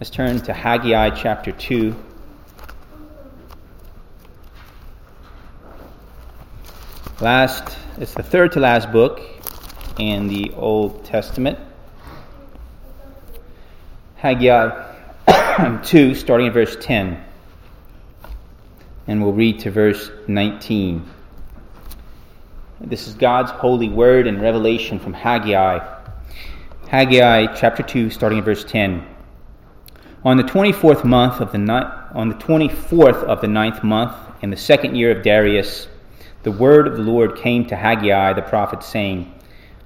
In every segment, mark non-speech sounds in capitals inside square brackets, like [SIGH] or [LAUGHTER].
Let's turn to Haggai chapter 2. Last, it's the third to last book in the Old Testament. Haggai [COUGHS] 2, starting at verse 10. And we'll read to verse 19. This is God's holy word and revelation from Haggai. Haggai chapter 2, starting at verse 10. On the 24th month of the ni- on the 24th of the ninth month in the second year of Darius, the word of the Lord came to Haggai the prophet, saying,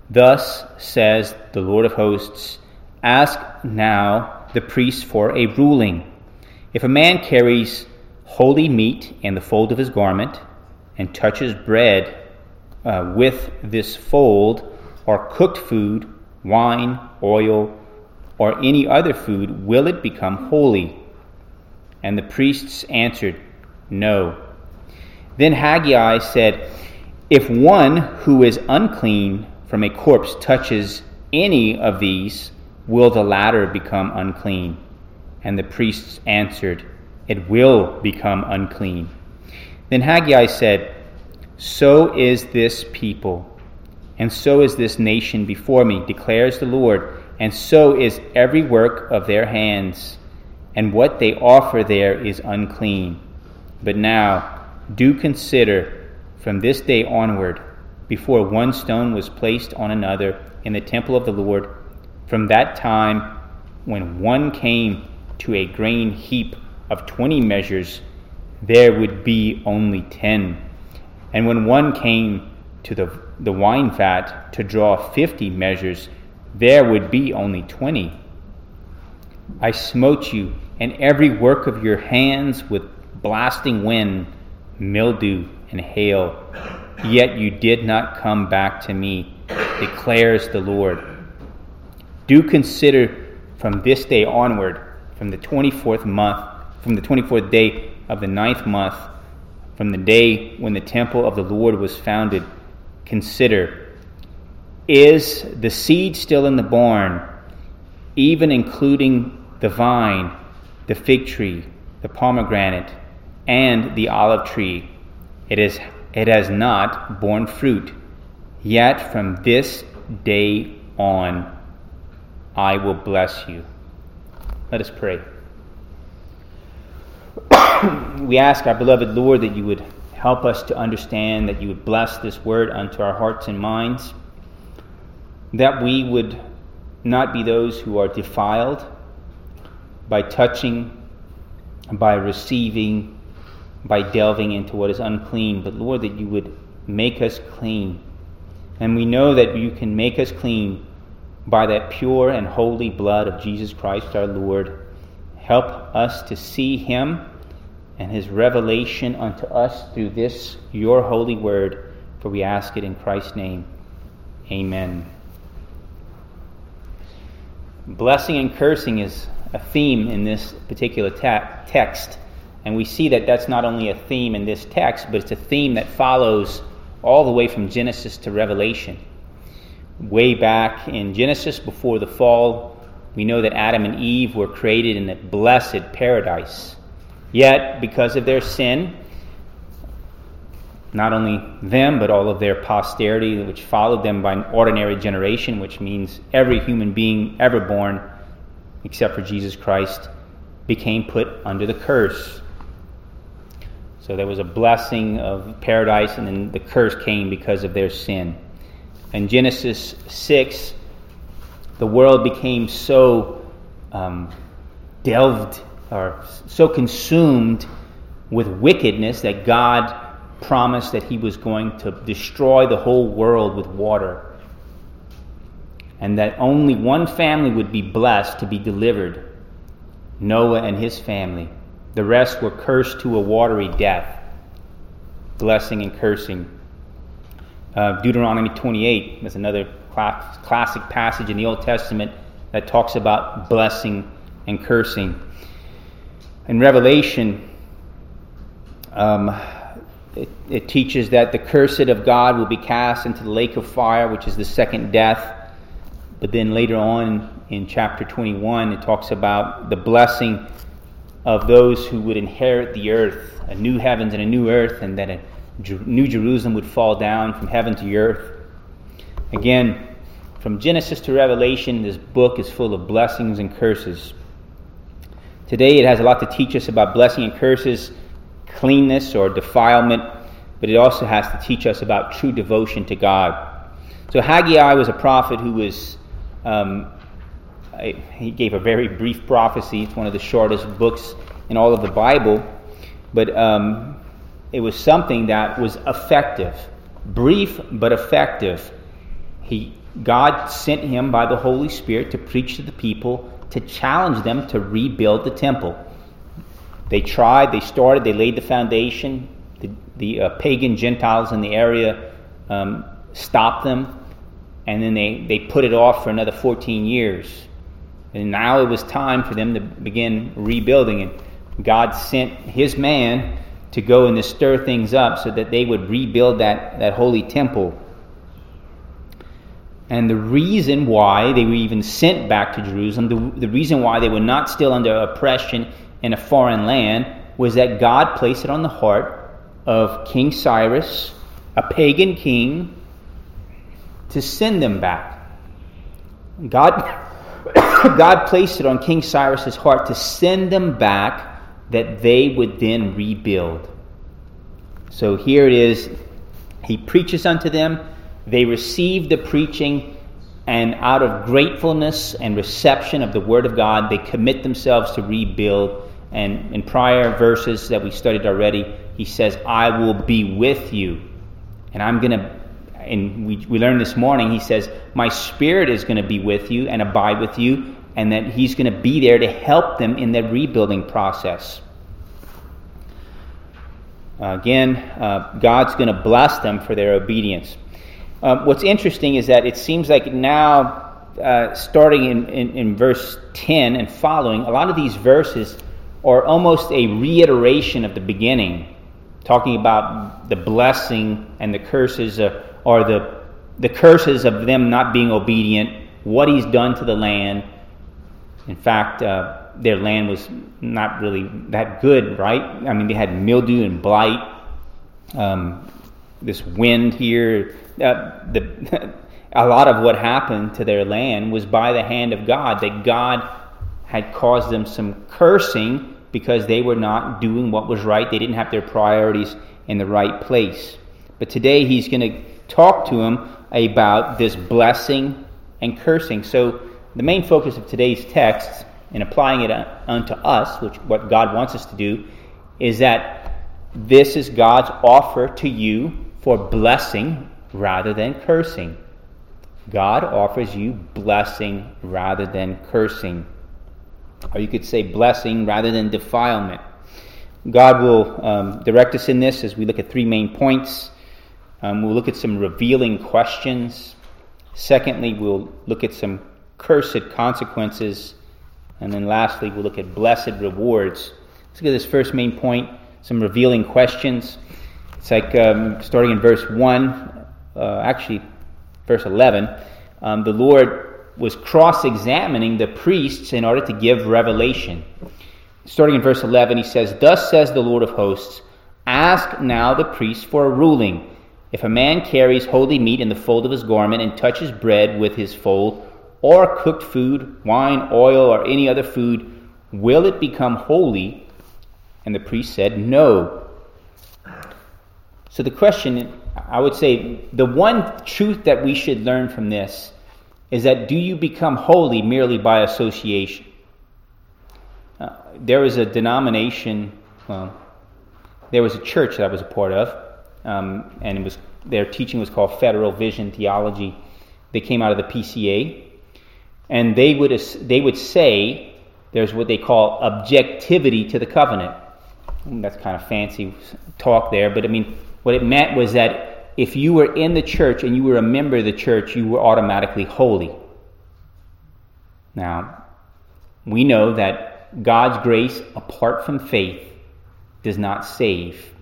Thus says the Lord of hosts, Ask now the priests for a ruling. If a man carries holy meat in the fold of his garment, and touches bread uh, with this fold, or cooked food, wine, oil, or any other food, will it become holy? And the priests answered, No. Then Haggai said, If one who is unclean from a corpse touches any of these, will the latter become unclean? And the priests answered, It will become unclean. Then Haggai said, So is this people, and so is this nation before me, declares the Lord, and so is every work of their hands, and what they offer there is unclean. But now, do consider from this day onward, before one stone was placed on another in the temple of the Lord, from that time when one came to a grain heap of twenty measures, there would be only ten. And when one came to the, the wine vat to draw fifty measures, there would be only twenty. I smote you and every work of your hands with blasting wind mildew, and hail. Yet you did not come back to me, declares the Lord. Do consider from this day onward, from the 24th month, from the 24th day of the ninth month, from the day when the temple of the Lord was founded, consider is the seed still in the barn, even including the vine, the fig tree, the pomegranate, and the olive tree. It, is, it has not borne fruit. Yet from this day on, I will bless you. Let us pray. [COUGHS] we ask our beloved Lord that you would help us to understand, that you would bless this word unto our hearts and minds, that we would not be those who are defiled by touching, by receiving, by delving into what is unclean, but Lord, that you would make us clean. And we know that you can make us clean by that pure and holy blood of Jesus Christ our Lord. Help us to see him and his revelation unto us through this, your holy word, for we ask it in Christ's name. Amen. Blessing and cursing is a theme in this particular ta- text. And we see that that's not only a theme in this text, but it's a theme that follows all the way from Genesis to Revelation. Way back in Genesis, before the fall, we know that Adam and Eve were created in a blessed paradise. Yet, because of their sin, not only them, but all of their posterity, which followed them by an ordinary generation, which means every human being ever born, except for Jesus Christ, became put under the curse. So there was a blessing of paradise, and then the curse came because of their sin. In Genesis 6, the world became so um, delved or so consumed with wickedness that God promised that He was going to destroy the whole world with water. And that only one family would be blessed to be delivered Noah and his family. The rest were cursed to a watery death, blessing and cursing. Uh, Deuteronomy 28 is another cl- classic passage in the Old Testament that talks about blessing and cursing. In Revelation, um, it, it teaches that the cursed of God will be cast into the lake of fire, which is the second death. But then later on in chapter 21, it talks about the blessing of those who would inherit the earth, a new heavens and a new earth, and that a new Jerusalem would fall down from heaven to earth. Again, from Genesis to Revelation, this book is full of blessings and curses. Today, it has a lot to teach us about blessing and curses, cleanness or defilement, but it also has to teach us about true devotion to God. So, Haggai was a prophet who was, um, he gave a very brief prophecy. It's one of the shortest books in all of the Bible, but um, it was something that was effective, brief but effective. He God sent him by the Holy Spirit to preach to the people, to challenge them to rebuild the temple. They tried, they started, they laid the foundation. The, the uh, pagan Gentiles in the area um, stopped them, and then they, they put it off for another 14 years. And now it was time for them to begin rebuilding. And God sent his man to go and to stir things up so that they would rebuild that, that holy temple. And the reason why they were even sent back to Jerusalem, the, the reason why they were not still under oppression in a foreign land, was that God placed it on the heart of King Cyrus, a pagan king, to send them back. God, [COUGHS] God placed it on King Cyrus's heart to send them back that they would then rebuild. So here it is. He preaches unto them they receive the preaching, and out of gratefulness and reception of the Word of God, they commit themselves to rebuild. And in prior verses that we studied already, he says, I will be with you. And I'm going to, and we, we learned this morning, he says, My Spirit is going to be with you and abide with you, and that he's going to be there to help them in their rebuilding process. Uh, again, uh, God's going to bless them for their obedience. Um, what's interesting is that it seems like now, uh, starting in, in, in, verse 10 and following, a lot of these verses are almost a reiteration of the beginning, talking about the blessing and the curses, uh, or the, the curses of them not being obedient, what he's done to the land. In fact, uh, their land was not really that good, right? I mean, they had mildew and blight. Um, this wind here. Uh, the, [LAUGHS] a lot of what happened to their land was by the hand of God, that God had caused them some cursing because they were not doing what was right. They didn't have their priorities in the right place. But today he's going to talk to them about this blessing and cursing. So the main focus of today's text in applying it unto us, which what God wants us to do, is that this is God's offer to you for blessing rather than cursing. God offers you blessing rather than cursing. Or you could say blessing rather than defilement. God will um, direct us in this as we look at three main points. Um, we'll look at some revealing questions. Secondly, we'll look at some cursed consequences. And then lastly, we'll look at blessed rewards. Let's look at this first main point some revealing questions. It's like um, starting in verse 1, uh, actually, verse 11. Um, the Lord was cross examining the priests in order to give revelation. Starting in verse 11, he says, Thus says the Lord of hosts, Ask now the priests for a ruling. If a man carries holy meat in the fold of his garment and touches bread with his fold, or cooked food, wine, oil, or any other food, will it become holy? And the priest said, No. So the question, I would say, the one truth that we should learn from this is that do you become holy merely by association? Uh, there was a denomination, well, there was a church that I was a part of, um, and it was their teaching was called Federal Vision Theology. They came out of the PCA, and they would they would say there's what they call objectivity to the covenant. that's kind of fancy talk there, but I mean what it meant was that if you were in the church and you were a member of the church, you were automatically holy. Now, we know that God's grace apart from faith does not save.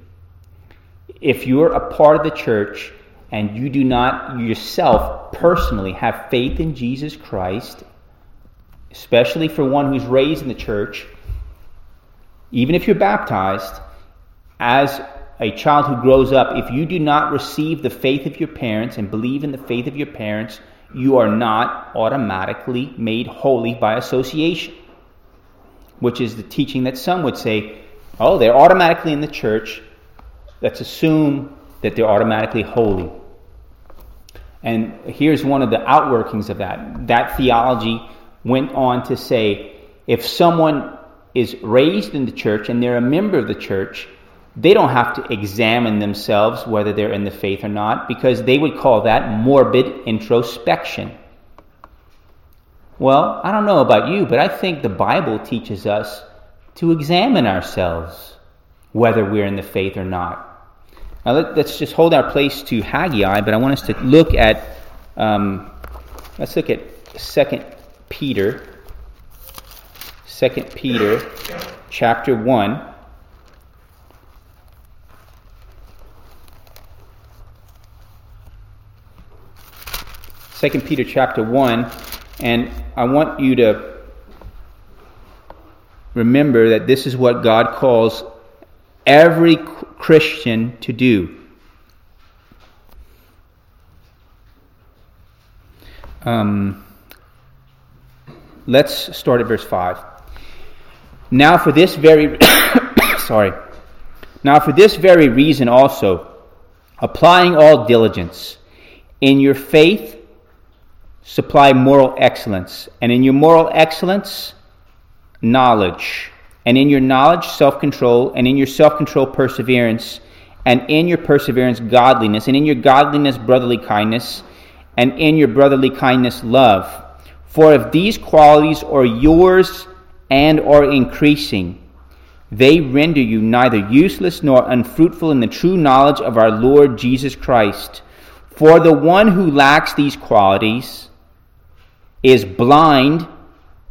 If you're a part of the church and you do not yourself personally have faith in Jesus Christ, especially for one who's raised in the church, even if you're baptized, as a child who grows up, if you do not receive the faith of your parents and believe in the faith of your parents, you are not automatically made holy by association, which is the teaching that some would say, oh, they're automatically in the church. Let's assume that they're automatically holy. And here's one of the outworkings of that. That theology went on to say if someone is raised in the church and they're a member of the church, they don't have to examine themselves whether they're in the faith or not because they would call that morbid introspection. Well, I don't know about you, but I think the Bible teaches us to examine ourselves whether we're in the faith or not. Now let, us just hold our place to Haggai, but I want us to look at um, let's look at Second Peter, Second Peter, chapter one. Second Peter chapter 1, and I want you to remember that this is what God calls every Christian to do. Um, let's start at verse 5. Now, for this very [COUGHS] sorry. Now, for this very reason also, applying all diligence in your faith supply moral excellence, and in your moral excellence, knowledge, and in your knowledge, self control, and in your self control, perseverance, and in your perseverance, godliness, and in your godliness, brotherly kindness, and in your brotherly kindness, love. For if these qualities are yours and are increasing, they render you neither useless nor unfruitful in the true knowledge of our Lord Jesus Christ. For the one who lacks these qualities, is blind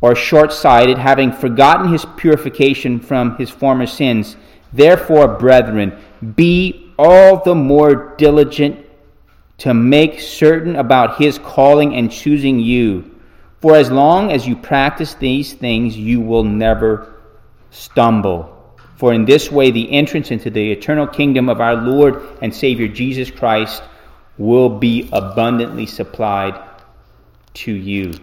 or short sighted, having forgotten his purification from his former sins. Therefore, brethren, be all the more diligent to make certain about his calling and choosing you. For as long as you practice these things, you will never stumble. For in this way, the entrance into the eternal kingdom of our Lord and Savior Jesus Christ will be abundantly supplied to you.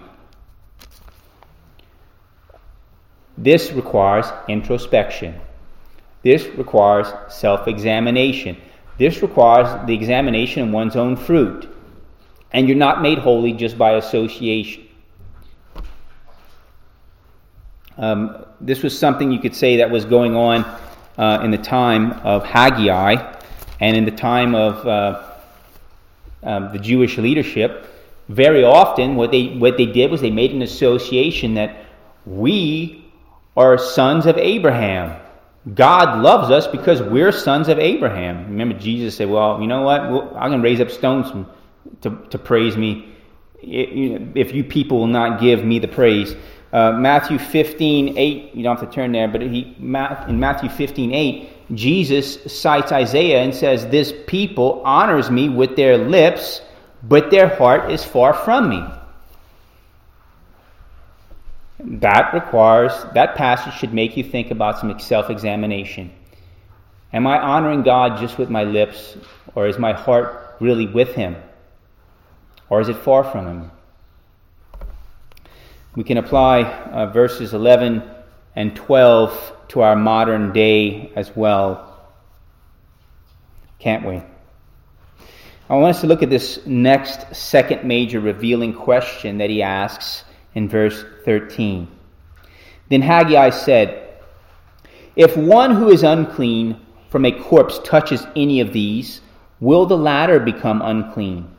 This requires introspection. This requires self examination. This requires the examination of one's own fruit. And you're not made holy just by association. Um, this was something you could say that was going on uh, in the time of Haggai and in the time of uh, um, the Jewish leadership very often what they what they did was they made an association that we are sons of Abraham. God loves us because we're sons of Abraham. Remember, Jesus said, Well, you know what? I can raise up stones to, to praise me if you people will not give me the praise. Uh, Matthew 15, 8, you don't have to turn there, but he, in Matthew 15, 8, Jesus cites Isaiah and says, This people honors me with their lips, but their heart is far from me. That requires, that passage should make you think about some self examination. Am I honoring God just with my lips, or is my heart really with Him? Or is it far from Him? We can apply uh, verses 11 and 12 to our modern day as well. Can't we? I want us to look at this next second major revealing question that he asks in verse 13. Then Haggai said, If one who is unclean from a corpse touches any of these, will the latter become unclean?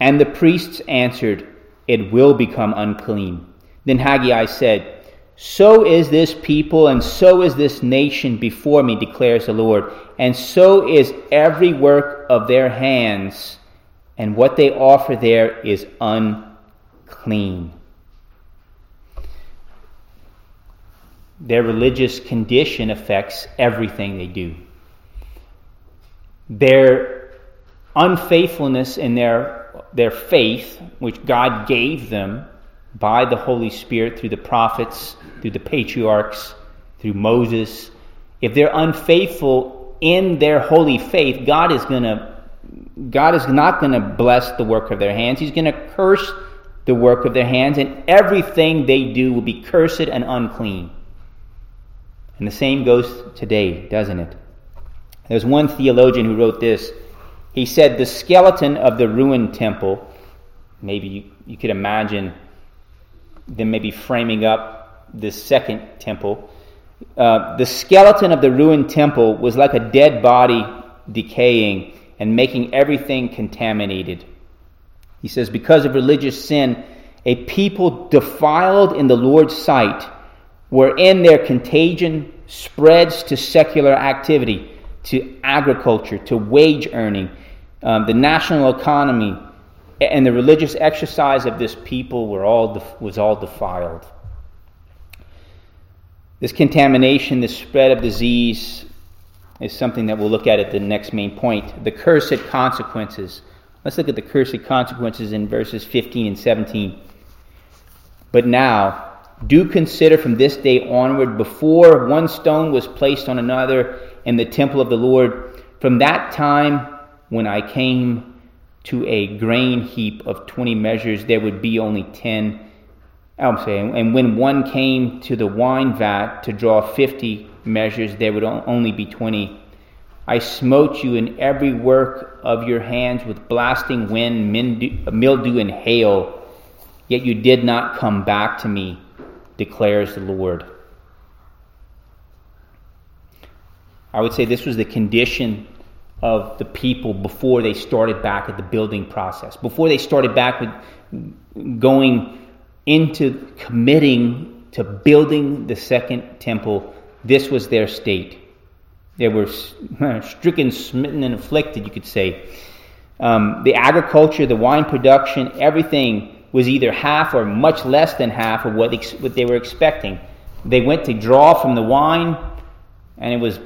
And the priests answered, It will become unclean. Then Haggai said, So is this people, and so is this nation before me, declares the Lord, and so is every work of their hands, and what they offer there is unclean. Their religious condition affects everything they do. Their unfaithfulness in their, their faith, which God gave them, by the Holy Spirit through the prophets, through the patriarchs, through Moses, if they're unfaithful in their holy faith, God is going to God is not going to bless the work of their hands. He's going to curse the work of their hands, and everything they do will be cursed and unclean. And the same goes today, doesn't it? There's one theologian who wrote this. He said, The skeleton of the ruined temple, maybe you, you could imagine them maybe framing up this second temple. Uh, the skeleton of the ruined temple was like a dead body decaying and making everything contaminated. He says, Because of religious sin, a people defiled in the Lord's sight, wherein their contagion spreads to secular activity, to agriculture, to wage earning, um, the national economy, and the religious exercise of this people were all def- was all defiled. This contamination, this spread of disease, is something that we'll look at at the next main point. The cursed consequences. Let's look at the cursed consequences in verses 15 and 17. But now, do consider from this day onward, before one stone was placed on another in the temple of the Lord, from that time when I came to a grain heap of 20 measures, there would be only 10. I'm saying, and when one came to the wine vat to draw 50 measures, there would only be 20. I smote you in every work of your hands with blasting wind, mildew, and hail, yet you did not come back to me, declares the Lord. I would say this was the condition of the people before they started back at the building process, before they started back with going into committing to building the second temple. This was their state. They were [LAUGHS] stricken, smitten, and afflicted, you could say. Um, the agriculture, the wine production, everything was either half or much less than half of what, ex- what they were expecting. They went to draw from the wine, and it was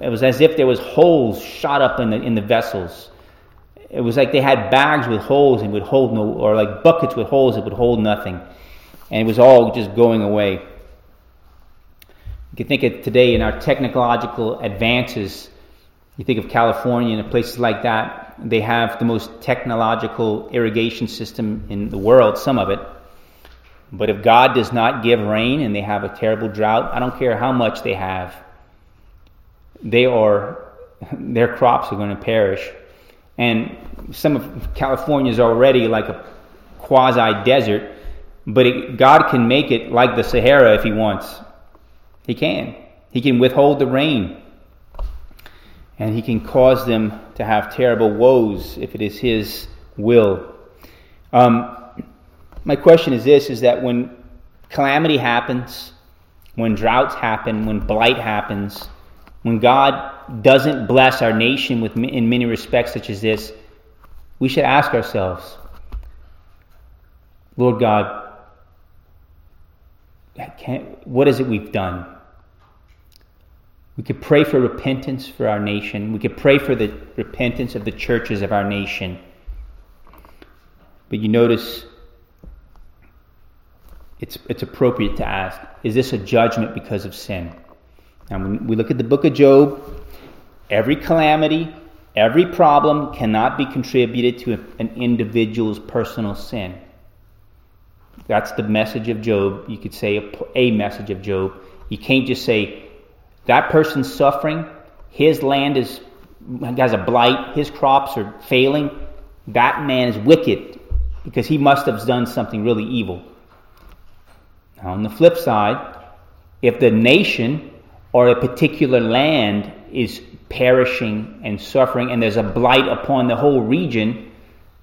it was as if there was holes shot up in the, in the vessels. It was like they had bags with holes and would hold no, or like buckets with holes that would hold nothing. And it was all just going away. You can think of today in our technological advances, you think of California and places like that, they have the most technological irrigation system in the world, some of it. But if God does not give rain and they have a terrible drought, I don't care how much they have they are [LAUGHS] their crops are going to perish. And some of California is already like a quasi desert, but it, God can make it like the Sahara if He wants. He can. He can withhold the rain. And He can cause them to have terrible woes if it is His will. Um, my question is this is that when calamity happens, when droughts happen, when blight happens, when God doesn't bless our nation with, in many respects, such as this, we should ask ourselves, Lord God, what is it we've done? We could pray for repentance for our nation. We could pray for the repentance of the churches of our nation. But you notice it's, it's appropriate to ask is this a judgment because of sin? And when we look at the book of Job, every calamity, every problem cannot be contributed to an individual's personal sin. That's the message of Job. You could say a, a message of Job. You can't just say that person's suffering, his land is has a blight, his crops are failing. That man is wicked because he must have done something really evil. Now, on the flip side, if the nation or a particular land is perishing and suffering and there's a blight upon the whole region,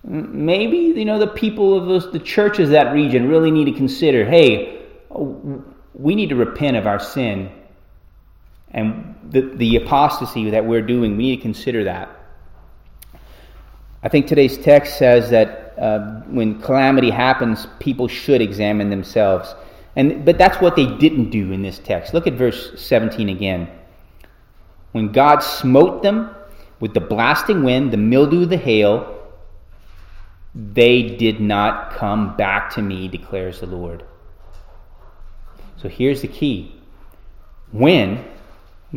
maybe you know the people of those, the churches that region really need to consider, hey, we need to repent of our sin and the, the apostasy that we're doing. We need to consider that. I think today's text says that uh, when calamity happens, people should examine themselves. And, but that's what they didn't do in this text. Look at verse 17 again. When God smote them with the blasting wind, the mildew, the hail, they did not come back to me, declares the Lord. So here's the key. When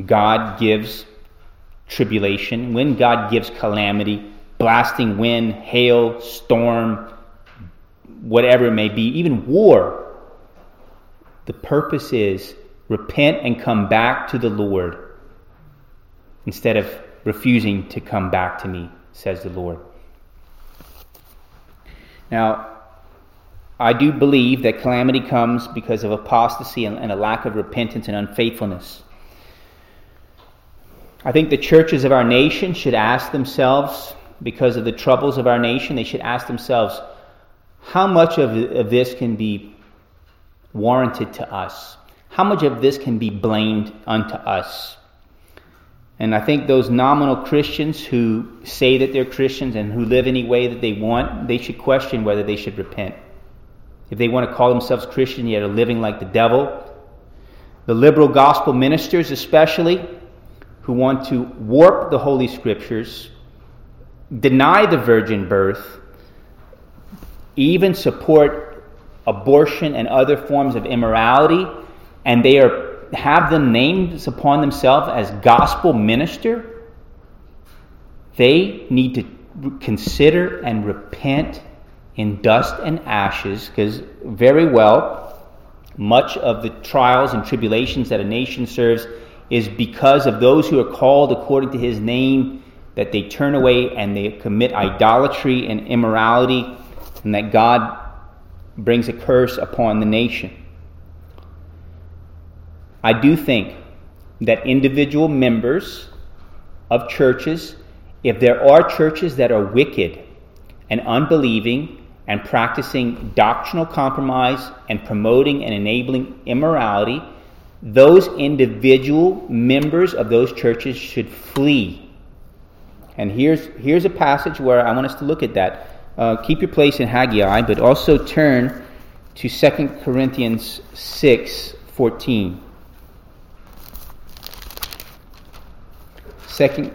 God gives tribulation, when God gives calamity, blasting wind, hail, storm, whatever it may be, even war, the purpose is repent and come back to the Lord instead of refusing to come back to me, says the Lord. Now, I do believe that calamity comes because of apostasy and a lack of repentance and unfaithfulness. I think the churches of our nation should ask themselves, because of the troubles of our nation, they should ask themselves, how much of, this can be warranted to us? How much of this can be blamed unto us? And I think those nominal Christians who say that they're Christians and who live any way that they want, they should question whether they should repent. If they want to call themselves Christian yet are living like the devil, the liberal gospel ministers, especially, who want to warp the Holy Scriptures, deny the virgin birth, even support abortion and other forms of immorality, and they are have them named upon themselves as gospel minister, they need to consider and repent in dust and ashes, because very well, much of the trials and tribulations that a nation serves is because of those who are called according to his name, that they turn away and they commit idolatry and immorality, and that God brings a curse upon the nation. I do think that individual members of churches, if there are churches that are wicked and unbelieving and practicing doctrinal compromise and promoting and enabling immorality, those individual members of those churches should flee. And here's, here's a passage where I want us to look at that. Uh, keep your place in Haggai, but also turn to 2 Corinthians 6 14. 2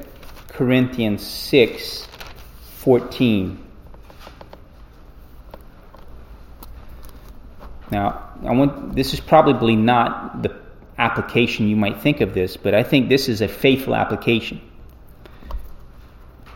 Corinthians 6 14. Now, I want, this is probably not the application you might think of this, but I think this is a faithful application.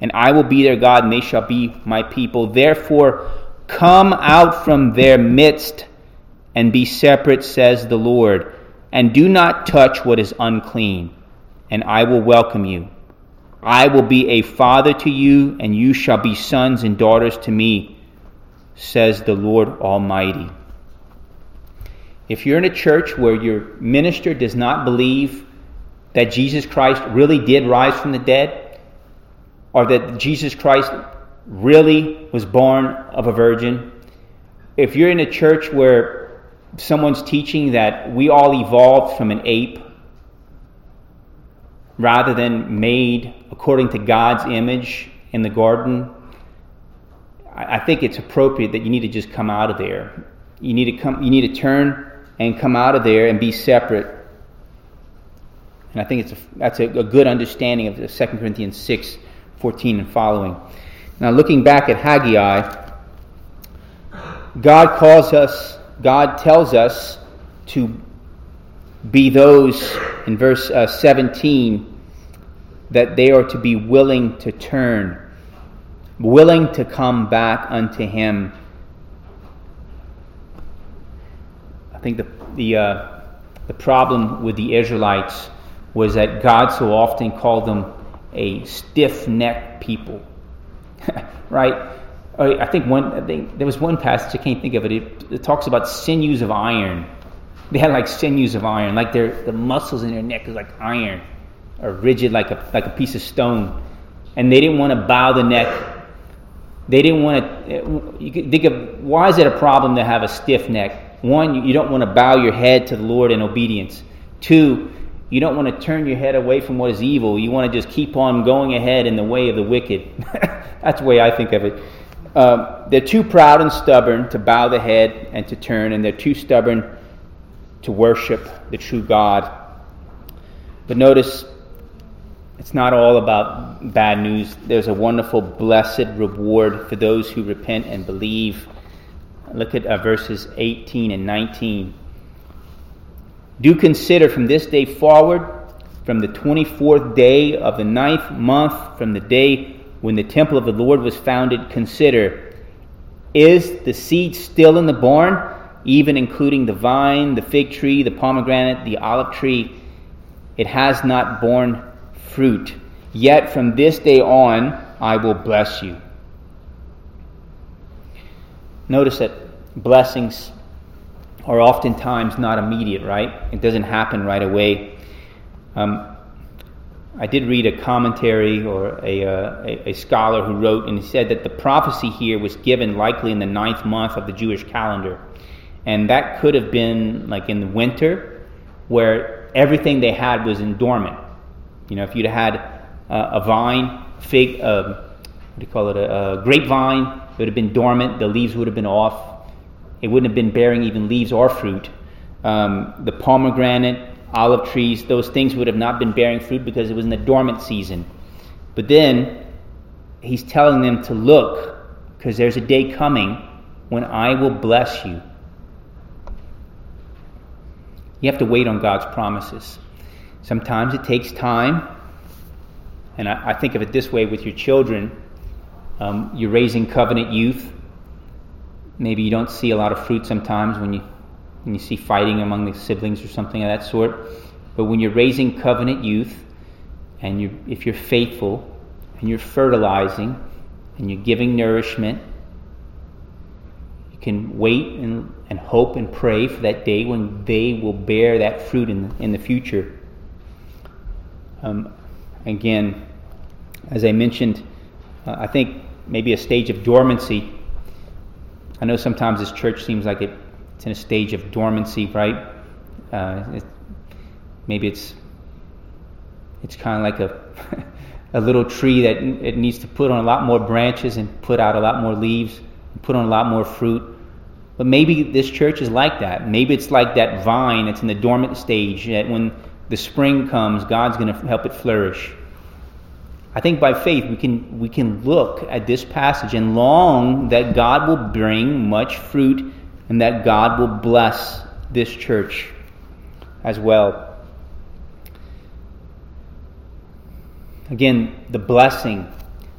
and I will be their God, and they shall be my people. Therefore, come out from their midst and be separate, says the Lord, and do not touch what is unclean, and I will welcome you. I will be a father to you, and you shall be sons and daughters to me, says the Lord Almighty. If you're in a church where your minister does not believe that Jesus Christ really did rise from the dead, or that Jesus Christ really was born of a virgin, if you're in a church where someone's teaching that we all evolved from an ape rather than made according to God's image in the garden, I think it's appropriate that you need to just come out of there. You need to come. You need to turn and come out of there and be separate. And I think it's a, that's a, a good understanding of the 2 Corinthians 6 14 and following. Now, looking back at Haggai, God calls us, God tells us to be those in verse uh, 17 that they are to be willing to turn, willing to come back unto Him I think the, the, uh, the problem with the Israelites was that God so often called them a stiff necked people. [LAUGHS] right? I think one. I think there was one passage I can't think of it. it. It talks about sinews of iron. [LAUGHS] They had like sinews of iron, like their the muscles in their neck is like iron, or rigid like a like a piece of stone, and they didn't want to bow the neck They didn't want to. Eh, you could think of why is it a problem to have a stiff neck? One, you don't want to bow your head to the Lord in obedience. Two, you don't want to turn your head away from what is evil. You want to just keep on going ahead in the way of the wicked. [LAUGHS] That's the way I think of it. Um, they're too proud and stubborn to bow the head and to turn, and they're too stubborn to worship the true God. But notice, it's not all about bad news. There's a wonderful, blessed reward for those who repent and believe. Look at uh, verses 18 and 19. Do consider from this day forward, from the 24th day of the ninth month, from the day when the temple of the Lord was founded, consider is the seed still in the barn, even including the vine, the fig tree, the pomegranate, the olive tree? It has not borne fruit. Yet from this day on I will bless you. Notice that blessings are oftentimes not immediate, right? It doesn't happen right away. Um, I did read a commentary or a, uh, a, a, scholar who wrote, and he said that the prophecy here was given likely in the ninth month of the Jewish calendar. And that could have been like in the winter, where everything they had was in dormant. You know, if you'd had uh, a vine, fig, uh, what do you call it, a, a grapevine, it would have been dormant, the leaves would have been off, it wouldn't have been bearing even leaves or fruit. Um, the pomegranate, olive trees, those things would have not been bearing fruit because it was in the dormant season. But then he's telling them to look because there's a day coming when I will bless you. You have to wait on God's promises. Sometimes it takes time. And I, I think of it this way with your children. Um, you're raising covenant youth maybe you don't see a lot of fruit sometimes when you when you see fighting among the siblings or something of that sort. But when you're raising covenant youth, and you if you're faithful, and you're fertilizing, and you're giving nourishment, you can wait and, and hope and pray for that day when they will bear that fruit in the, in the future. Um, again, as I mentioned, uh, I think maybe a stage of dormancy I know sometimes this church seems like it, it's in a stage of dormancy, right? Uh, it, maybe it's it's kind of like a [LAUGHS] a little tree that it needs to put on a lot more branches and put out a lot more leaves, and put on a lot more fruit. But maybe this church is like that. Maybe it's like that vine that's in the dormant stage that when the spring comes, God's going to help it flourish. I think by faith we can, we can look at this passage and long that God will bring much fruit and that God will bless this church as well. Again, the blessing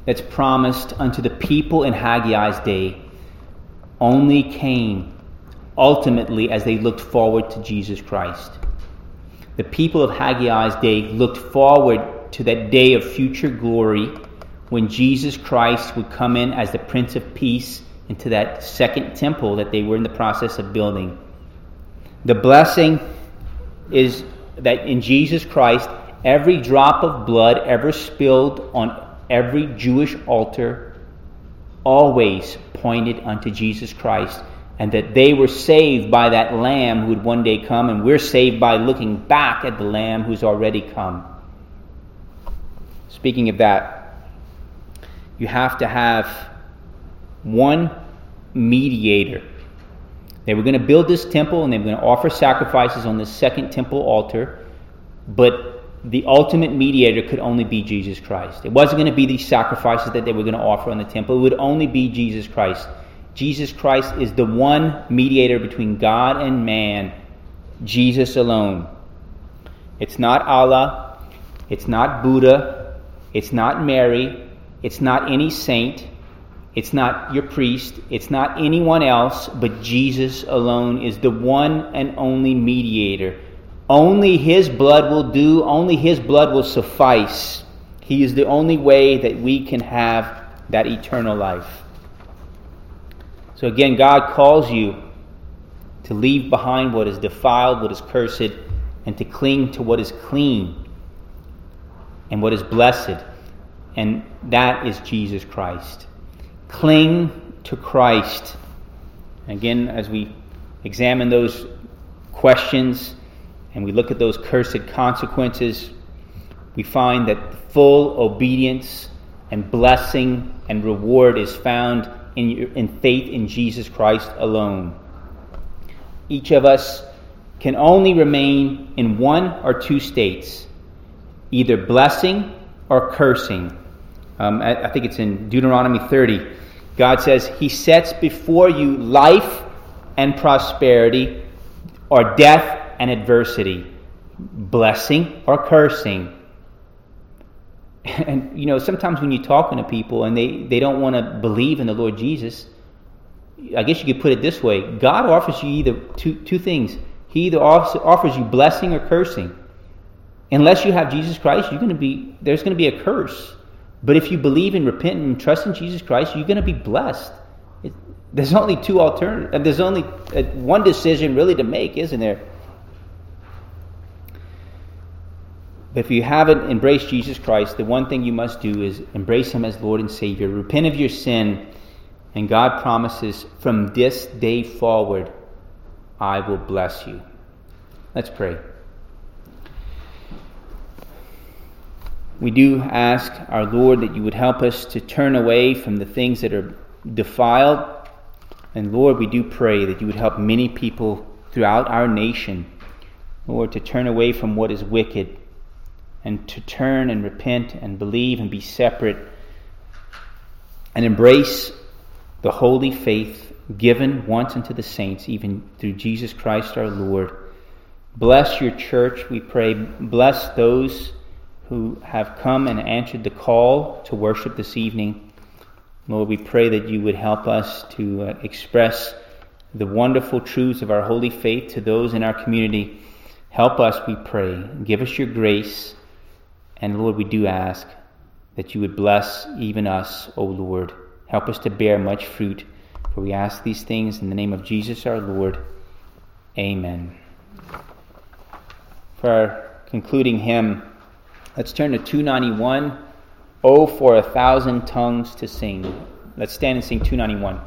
that's promised unto the people in Haggai's day only came ultimately as they looked forward to Jesus Christ. The people of Haggai's day looked forward to that day of future glory when Jesus Christ would come in as the Prince of Peace into that second temple that they were in the process of building. The blessing is that in Jesus Christ, every drop of blood ever spilled on every Jewish altar always pointed unto Jesus Christ, and that they were saved by that Lamb who would one day come, and we're saved by looking back at the Lamb who's already come. Speaking of that, you have to have one mediator. They were going to build this temple and they were going to offer sacrifices on the second temple altar, but the ultimate mediator could only be Jesus Christ. It wasn't going to be these sacrifices that they were going to offer on the temple, it would only be Jesus Christ. Jesus Christ is the one mediator between God and man, Jesus alone. It's not Allah, it's not Buddha, it's not Mary. It's not any saint. It's not your priest. It's not anyone else, but Jesus alone is the one and only mediator. Only His blood will do, only His blood will suffice. He is the only way that we can have that eternal life. So again, God calls you to leave behind what is defiled, what is cursed, and to cling to what is clean and what is blessed, and that is Jesus Christ. cling to Christ. Again, as we examine those questions and we look at those cursed consequences, we find that full obedience and blessing and reward is found in, in faith in Jesus Christ alone. Each of us can only remain in one or two states, either blessing or cursing. Um, I, I think it's in Deuteronomy 30. God says, He sets before you life and prosperity, or death and adversity, blessing or cursing. [LAUGHS] And, you know, sometimes when you're talking to people and they, they don't want to believe in the Lord Jesus, I guess you could put it this way God offers you either two, two things. He either offers, offers you blessing or cursing. Unless you have Jesus Christ, you're going to be, there's going to be a curse. But if you believe and repent and trust in Jesus Christ, you're going to be blessed. It, there's only two alternatives. There's only uh, one decision really to make, isn't there? But if you haven't embraced Jesus Christ, the one thing you must do is embrace Him as Lord and Savior. Repent of your sin, and God promises from this day forward, I will bless you. Let's pray. We do ask our Lord that you would help us to turn away from the things that are defiled. And Lord, we do pray that you would help many people throughout our nation, Lord, to turn away from what is wicked and to turn and repent and believe and be separate and embrace the holy faith given once unto the saints, even through Jesus Christ our Lord. Bless your church, we pray. Bless those who have come and answered the call to worship this evening. Lord, we pray that you would help us to uh, express the wonderful truths of our holy faith to those in our community. Help us, we pray. Give us your grace. And Lord, we do ask that you would bless even us, O Lord. Help us to bear much fruit. For we ask these things in the name of Jesus our Lord. Amen. For our concluding hymn, Let's turn to 291. Oh, for a thousand tongues to sing. Let's stand and sing 291.